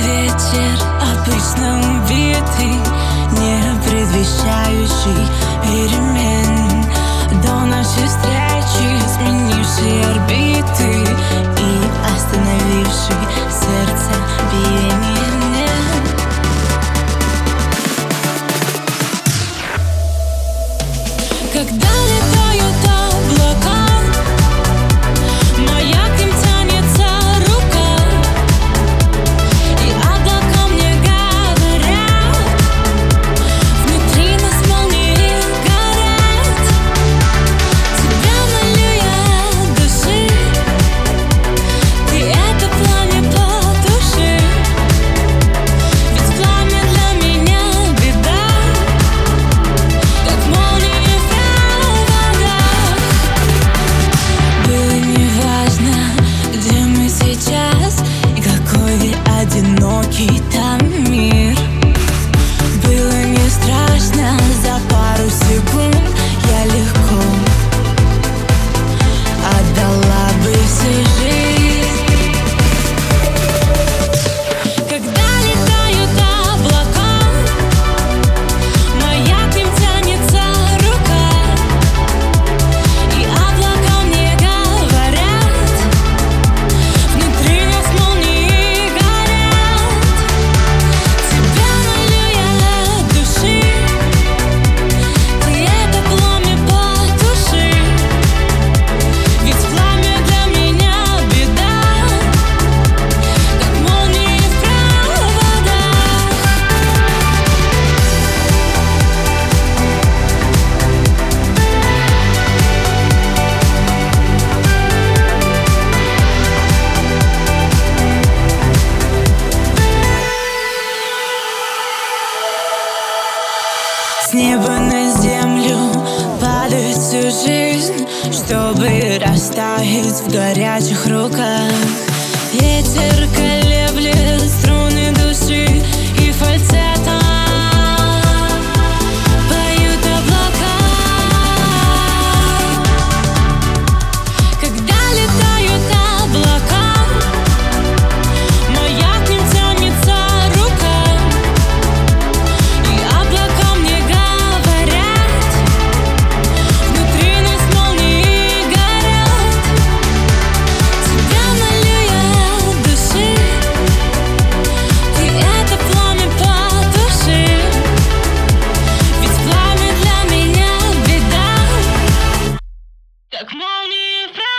ветер обычно убитый Не предвещающий перемен. До нашей встречи сменивший орбит. одинокий там мир чтобы растаять в горячих руках. к молнии